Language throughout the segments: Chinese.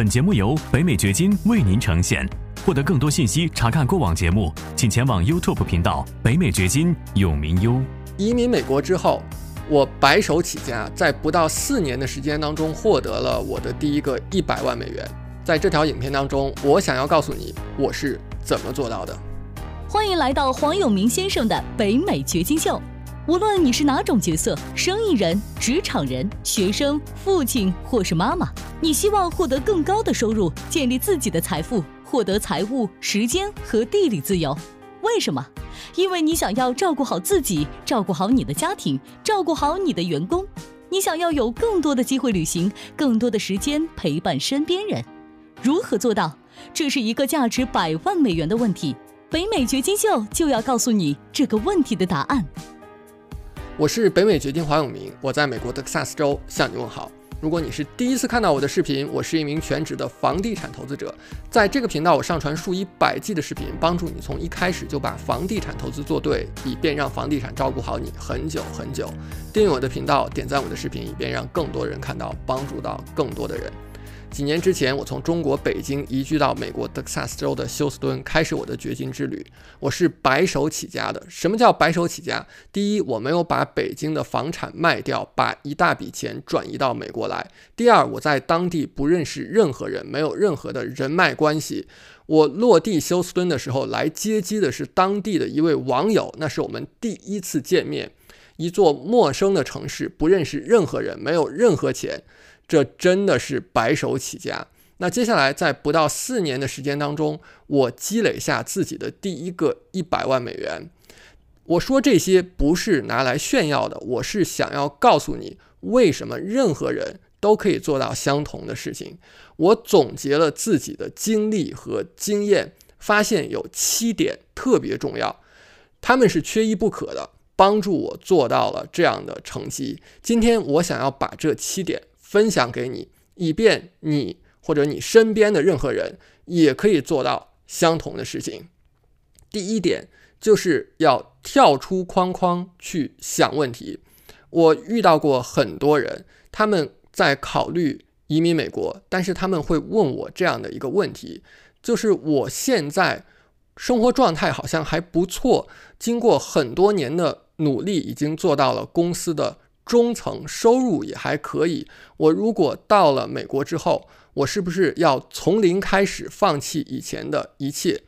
本节目由北美掘金为您呈现。获得更多信息，查看过往节目，请前往 YouTube 频道“北美掘金”永明优。移民美国之后，我白手起家，在不到四年的时间当中，获得了我的第一个一百万美元。在这条影片当中，我想要告诉你，我是怎么做到的。欢迎来到黄永明先生的北美掘金秀。无论你是哪种角色，生意人、职场人、学生、父亲或是妈妈，你希望获得更高的收入，建立自己的财富，获得财务、时间和地理自由。为什么？因为你想要照顾好自己，照顾好你的家庭，照顾好你的员工。你想要有更多的机会旅行，更多的时间陪伴身边人。如何做到？这是一个价值百万美元的问题。北美掘金秀就要告诉你这个问题的答案。我是北美掘金黄永明，我在美国德克萨斯州向你问好。如果你是第一次看到我的视频，我是一名全职的房地产投资者，在这个频道我上传数以百计的视频，帮助你从一开始就把房地产投资做对，以便让房地产照顾好你很久很久。订阅我的频道，点赞我的视频，以便让更多人看到，帮助到更多的人。几年之前，我从中国北京移居到美国德克萨斯州的休斯敦，开始我的掘金之旅。我是白手起家的。什么叫白手起家？第一，我没有把北京的房产卖掉，把一大笔钱转移到美国来。第二，我在当地不认识任何人，没有任何的人脉关系。我落地休斯敦的时候，来接机的是当地的一位网友，那是我们第一次见面。一座陌生的城市，不认识任何人，没有任何钱。这真的是白手起家。那接下来，在不到四年的时间当中，我积累下自己的第一个一百万美元。我说这些不是拿来炫耀的，我是想要告诉你，为什么任何人都可以做到相同的事情。我总结了自己的经历和经验，发现有七点特别重要，他们是缺一不可的，帮助我做到了这样的成绩。今天我想要把这七点。分享给你，以便你或者你身边的任何人也可以做到相同的事情。第一点就是要跳出框框去想问题。我遇到过很多人，他们在考虑移民美国，但是他们会问我这样的一个问题：就是我现在生活状态好像还不错，经过很多年的努力，已经做到了公司的。中层收入也还可以。我如果到了美国之后，我是不是要从零开始放弃以前的一切？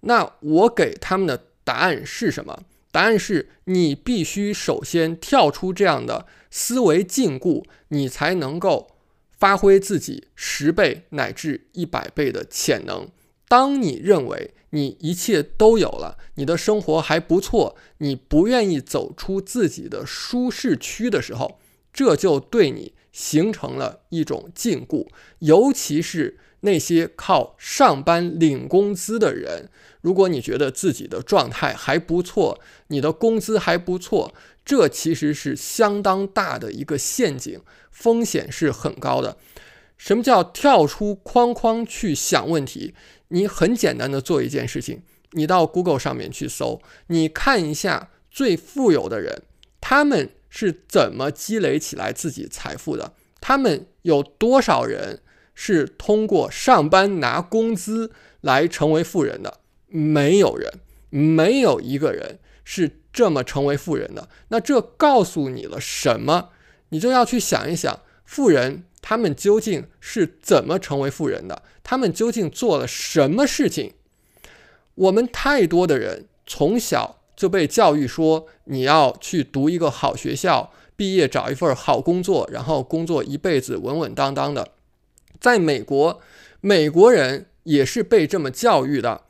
那我给他们的答案是什么？答案是你必须首先跳出这样的思维禁锢，你才能够发挥自己十倍乃至一百倍的潜能。当你认为你一切都有了，你的生活还不错，你不愿意走出自己的舒适区的时候，这就对你形成了一种禁锢。尤其是那些靠上班领工资的人，如果你觉得自己的状态还不错，你的工资还不错，这其实是相当大的一个陷阱，风险是很高的。什么叫跳出框框去想问题？你很简单的做一件事情，你到 Google 上面去搜，你看一下最富有的人，他们是怎么积累起来自己财富的？他们有多少人是通过上班拿工资来成为富人的？没有人，没有一个人是这么成为富人的。那这告诉你了什么？你就要去想一想，富人。他们究竟是怎么成为富人的？他们究竟做了什么事情？我们太多的人从小就被教育说，你要去读一个好学校，毕业找一份好工作，然后工作一辈子稳稳当当的。在美国，美国人也是被这么教育的。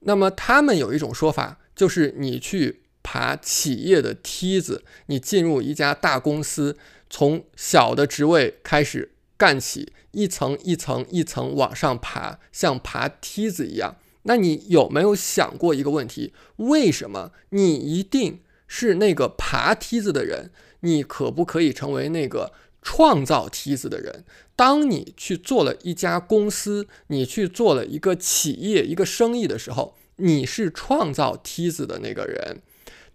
那么他们有一种说法，就是你去爬企业的梯子，你进入一家大公司。从小的职位开始干起，一层一层一层往上爬，像爬梯子一样。那你有没有想过一个问题？为什么你一定是那个爬梯子的人？你可不可以成为那个创造梯子的人？当你去做了一家公司，你去做了一个企业、一个生意的时候，你是创造梯子的那个人。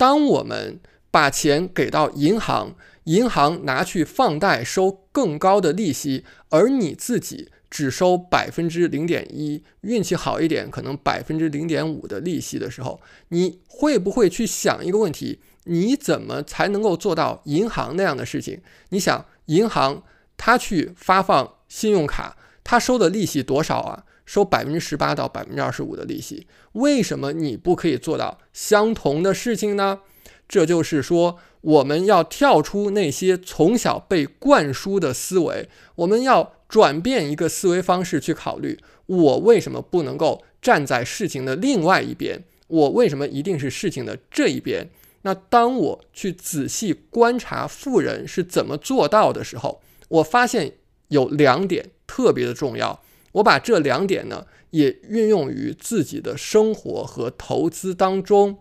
当我们把钱给到银行。银行拿去放贷收更高的利息，而你自己只收百分之零点一，运气好一点可能百分之零点五的利息的时候，你会不会去想一个问题？你怎么才能够做到银行那样的事情？你想，银行它去发放信用卡，它收的利息多少啊？收百分之十八到百分之二十五的利息。为什么你不可以做到相同的事情呢？这就是说，我们要跳出那些从小被灌输的思维，我们要转变一个思维方式去考虑：我为什么不能够站在事情的另外一边？我为什么一定是事情的这一边？那当我去仔细观察富人是怎么做到的时候，我发现有两点特别的重要。我把这两点呢，也运用于自己的生活和投资当中，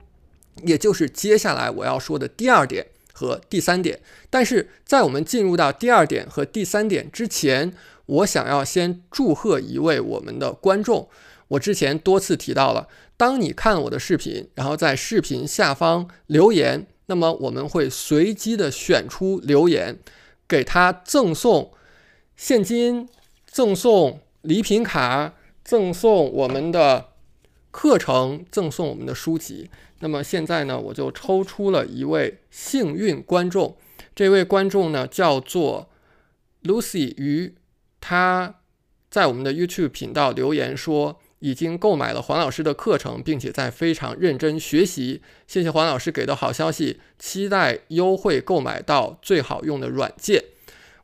也就是接下来我要说的第二点和第三点。但是在我们进入到第二点和第三点之前，我想要先祝贺一位我们的观众。我之前多次提到了。当你看我的视频，然后在视频下方留言，那么我们会随机的选出留言，给他赠送现金、赠送礼品卡、赠送我们的课程、赠送我们的书籍。那么现在呢，我就抽出了一位幸运观众，这位观众呢叫做 Lucy 鱼，他在我们的 YouTube 频道留言说。已经购买了黄老师的课程，并且在非常认真学习。谢谢黄老师给的好消息，期待优惠购买到最好用的软件。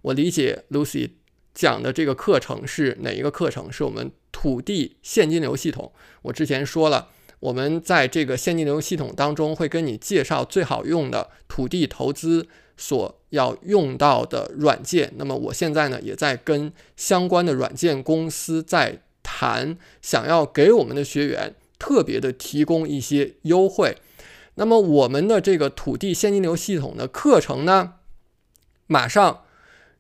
我理解 Lucy 讲的这个课程是哪一个课程？是我们土地现金流系统。我之前说了，我们在这个现金流系统当中会跟你介绍最好用的土地投资所要用到的软件。那么我现在呢，也在跟相关的软件公司在。谈想要给我们的学员特别的提供一些优惠，那么我们的这个土地现金流系统的课程呢，马上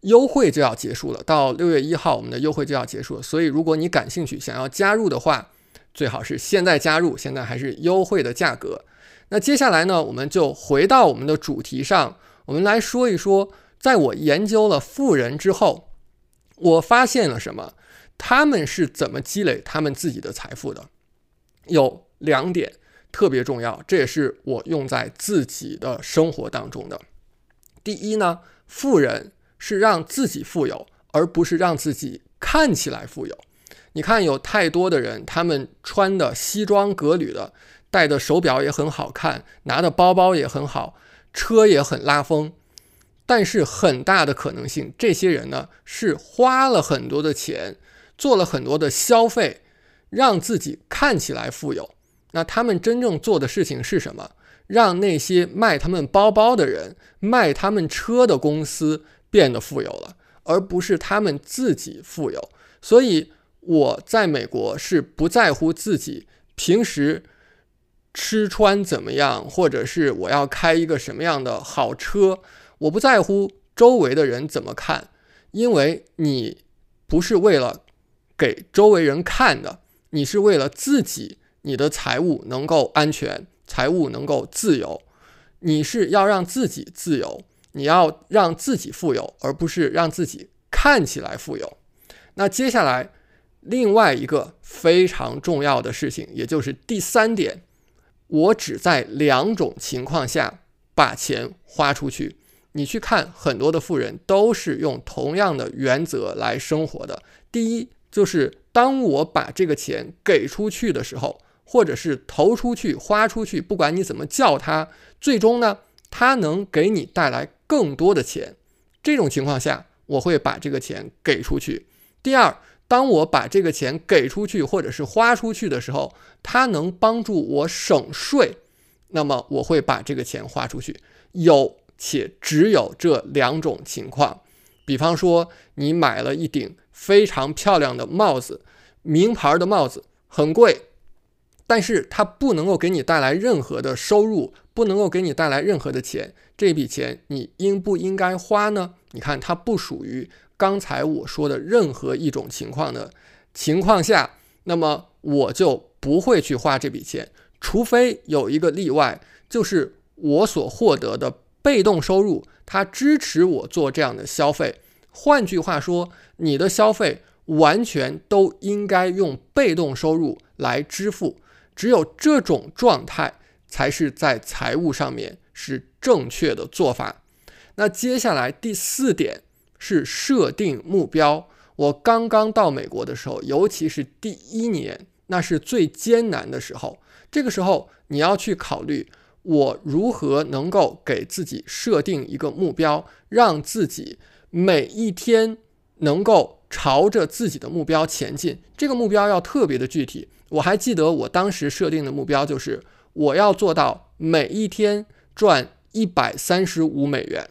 优惠就要结束了，到六月一号我们的优惠就要结束了，所以如果你感兴趣想要加入的话，最好是现在加入，现在还是优惠的价格。那接下来呢，我们就回到我们的主题上，我们来说一说，在我研究了富人之后，我发现了什么。他们是怎么积累他们自己的财富的？有两点特别重要，这也是我用在自己的生活当中的。第一呢，富人是让自己富有，而不是让自己看起来富有。你看，有太多的人，他们穿的西装革履的，戴的手表也很好看，拿的包包也很好，车也很拉风，但是很大的可能性，这些人呢是花了很多的钱。做了很多的消费，让自己看起来富有。那他们真正做的事情是什么？让那些卖他们包包的人、卖他们车的公司变得富有了，而不是他们自己富有。所以我在美国是不在乎自己平时吃穿怎么样，或者是我要开一个什么样的好车，我不在乎周围的人怎么看，因为你不是为了。给周围人看的，你是为了自己，你的财务能够安全，财务能够自由，你是要让自己自由，你要让自己富有，而不是让自己看起来富有。那接下来另外一个非常重要的事情，也就是第三点，我只在两种情况下把钱花出去。你去看很多的富人都是用同样的原则来生活的。第一。就是当我把这个钱给出去的时候，或者是投出去、花出去，不管你怎么叫它，最终呢，它能给你带来更多的钱。这种情况下，我会把这个钱给出去。第二，当我把这个钱给出去或者是花出去的时候，它能帮助我省税，那么我会把这个钱花出去。有且只有这两种情况。比方说，你买了一顶。非常漂亮的帽子，名牌的帽子很贵，但是它不能够给你带来任何的收入，不能够给你带来任何的钱。这笔钱你应不应该花呢？你看，它不属于刚才我说的任何一种情况的情况下，那么我就不会去花这笔钱，除非有一个例外，就是我所获得的被动收入，它支持我做这样的消费。换句话说，你的消费完全都应该用被动收入来支付。只有这种状态，才是在财务上面是正确的做法。那接下来第四点是设定目标。我刚刚到美国的时候，尤其是第一年，那是最艰难的时候。这个时候，你要去考虑我如何能够给自己设定一个目标，让自己每一天能够朝着自己的目标前进。这个目标要特别的具体。我还记得我当时设定的目标就是我要做到每一天赚一百三十五美元，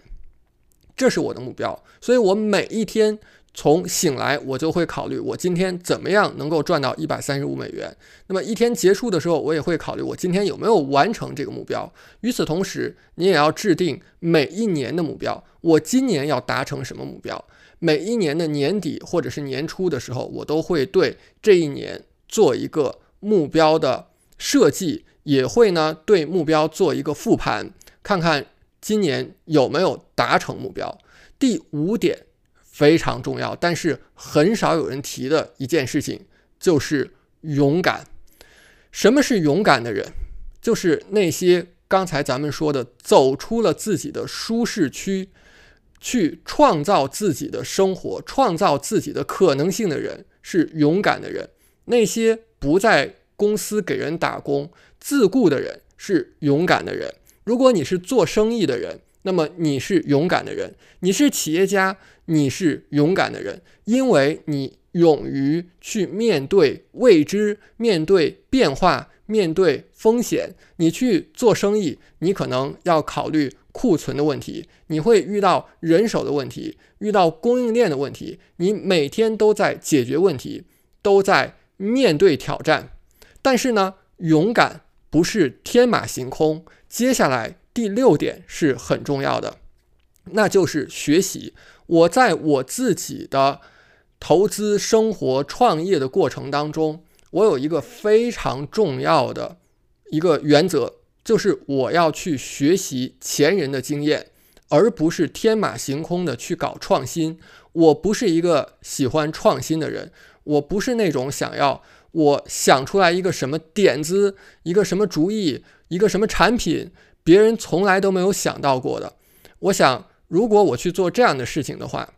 这是我的目标。所以我每一天。从醒来，我就会考虑我今天怎么样能够赚到一百三十五美元。那么一天结束的时候，我也会考虑我今天有没有完成这个目标。与此同时，你也要制定每一年的目标。我今年要达成什么目标？每一年的年底或者是年初的时候，我都会对这一年做一个目标的设计，也会呢对目标做一个复盘，看看今年有没有达成目标。第五点。非常重要，但是很少有人提的一件事情就是勇敢。什么是勇敢的人？就是那些刚才咱们说的，走出了自己的舒适区，去创造自己的生活，创造自己的可能性的人，是勇敢的人。那些不在公司给人打工、自雇的人，是勇敢的人。如果你是做生意的人，那么你是勇敢的人，你是企业家。你是勇敢的人，因为你勇于去面对未知、面对变化、面对风险。你去做生意，你可能要考虑库存的问题，你会遇到人手的问题，遇到供应链的问题。你每天都在解决问题，都在面对挑战。但是呢，勇敢不是天马行空。接下来第六点是很重要的，那就是学习。我在我自己的投资、生活、创业的过程当中，我有一个非常重要的一个原则，就是我要去学习前人的经验，而不是天马行空的去搞创新。我不是一个喜欢创新的人，我不是那种想要我想出来一个什么点子、一个什么主意、一个什么产品，别人从来都没有想到过的。我想。如果我去做这样的事情的话，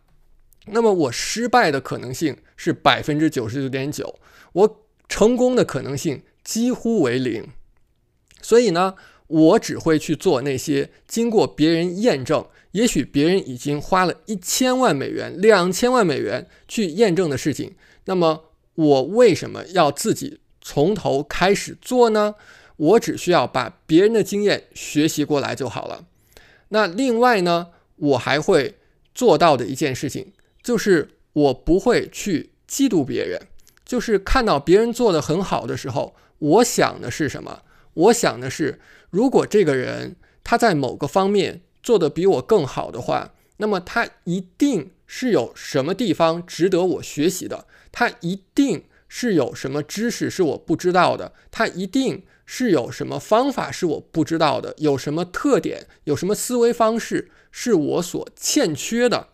那么我失败的可能性是百分之九十九点九，我成功的可能性几乎为零。所以呢，我只会去做那些经过别人验证，也许别人已经花了一千万美元、两千万美元去验证的事情。那么我为什么要自己从头开始做呢？我只需要把别人的经验学习过来就好了。那另外呢？我还会做到的一件事情，就是我不会去嫉妒别人。就是看到别人做的很好的时候，我想的是什么？我想的是，如果这个人他在某个方面做的比我更好的话，那么他一定是有什么地方值得我学习的。他一定是有什么知识是我不知道的。他一定是有什么方法是我不知道的。有什么特点？有什么思维方式？是我所欠缺的，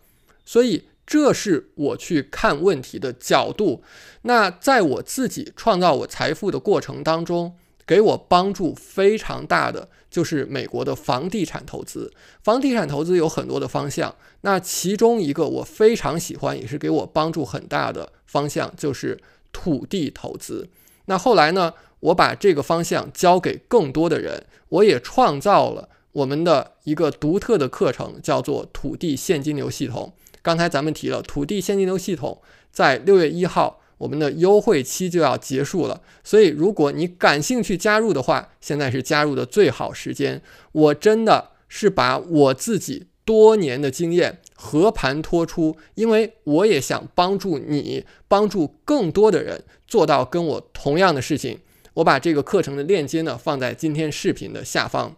所以这是我去看问题的角度。那在我自己创造我财富的过程当中，给我帮助非常大的就是美国的房地产投资。房地产投资有很多的方向，那其中一个我非常喜欢，也是给我帮助很大的方向，就是土地投资。那后来呢，我把这个方向交给更多的人，我也创造了。我们的一个独特的课程叫做土地现金流系统。刚才咱们提了，土地现金流系统在六月一号，我们的优惠期就要结束了。所以，如果你感兴趣加入的话，现在是加入的最好时间。我真的是把我自己多年的经验和盘托出，因为我也想帮助你，帮助更多的人做到跟我同样的事情。我把这个课程的链接呢放在今天视频的下方。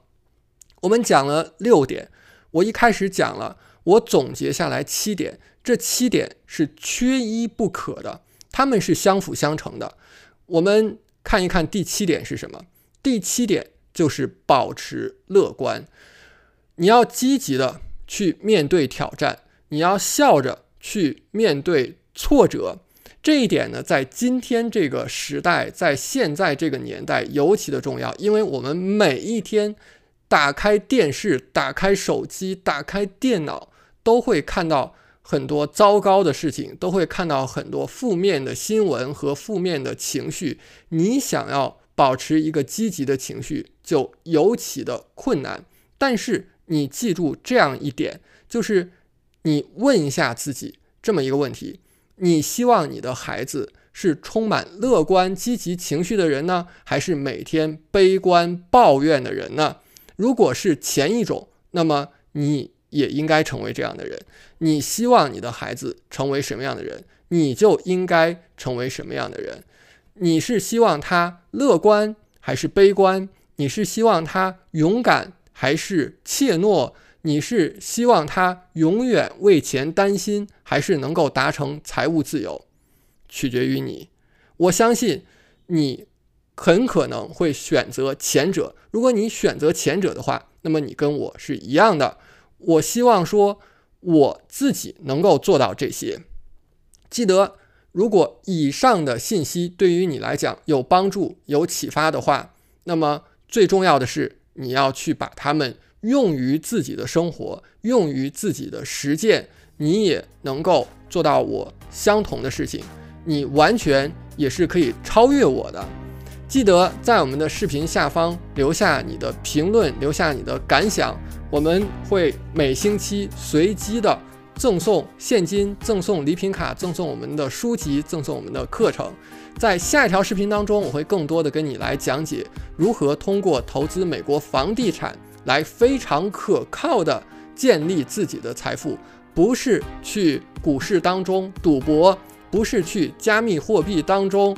我们讲了六点，我一开始讲了，我总结下来七点，这七点是缺一不可的，他们是相辅相成的。我们看一看第七点是什么？第七点就是保持乐观，你要积极的去面对挑战，你要笑着去面对挫折。这一点呢，在今天这个时代，在现在这个年代尤其的重要，因为我们每一天打开电视、打开手机、打开电脑，都会看到很多糟糕的事情，都会看到很多负面的新闻和负面的情绪。你想要保持一个积极的情绪，就尤其的困难。但是你记住这样一点，就是你问一下自己这么一个问题。你希望你的孩子是充满乐观、积极情绪的人呢，还是每天悲观抱怨的人呢？如果是前一种，那么你也应该成为这样的人。你希望你的孩子成为什么样的人，你就应该成为什么样的人。你是希望他乐观还是悲观？你是希望他勇敢还是怯懦？你是希望他永远为钱担心，还是能够达成财务自由，取决于你。我相信你很可能会选择前者。如果你选择前者的话，那么你跟我是一样的。我希望说我自己能够做到这些。记得，如果以上的信息对于你来讲有帮助、有启发的话，那么最重要的是你要去把它们。用于自己的生活，用于自己的实践，你也能够做到我相同的事情，你完全也是可以超越我的。记得在我们的视频下方留下你的评论，留下你的感想，我们会每星期随机的赠送现金、赠送礼品卡、赠送我们的书籍、赠送我们的课程。在下一条视频当中，我会更多的跟你来讲解如何通过投资美国房地产。来非常可靠的建立自己的财富，不是去股市当中赌博，不是去加密货币当中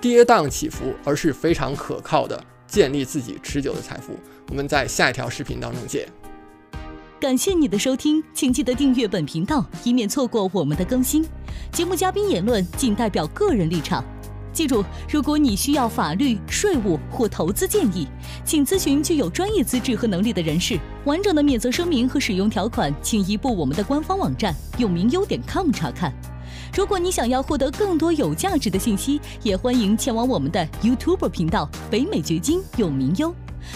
跌宕起伏，而是非常可靠的建立自己持久的财富。我们在下一条视频当中见。感谢你的收听，请记得订阅本频道，以免错过我们的更新。节目嘉宾言论仅代表个人立场。记住，如果你需要法律、税务或投资建议，请咨询具有专业资质和能力的人士。完整的免责声明和使用条款，请移步我们的官方网站永明优点 com 查看。如果你想要获得更多有价值的信息，也欢迎前往我们的 YouTube 频道北美掘金永明优，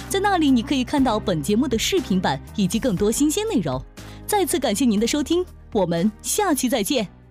在那里你可以看到本节目的视频版以及更多新鲜内容。再次感谢您的收听，我们下期再见。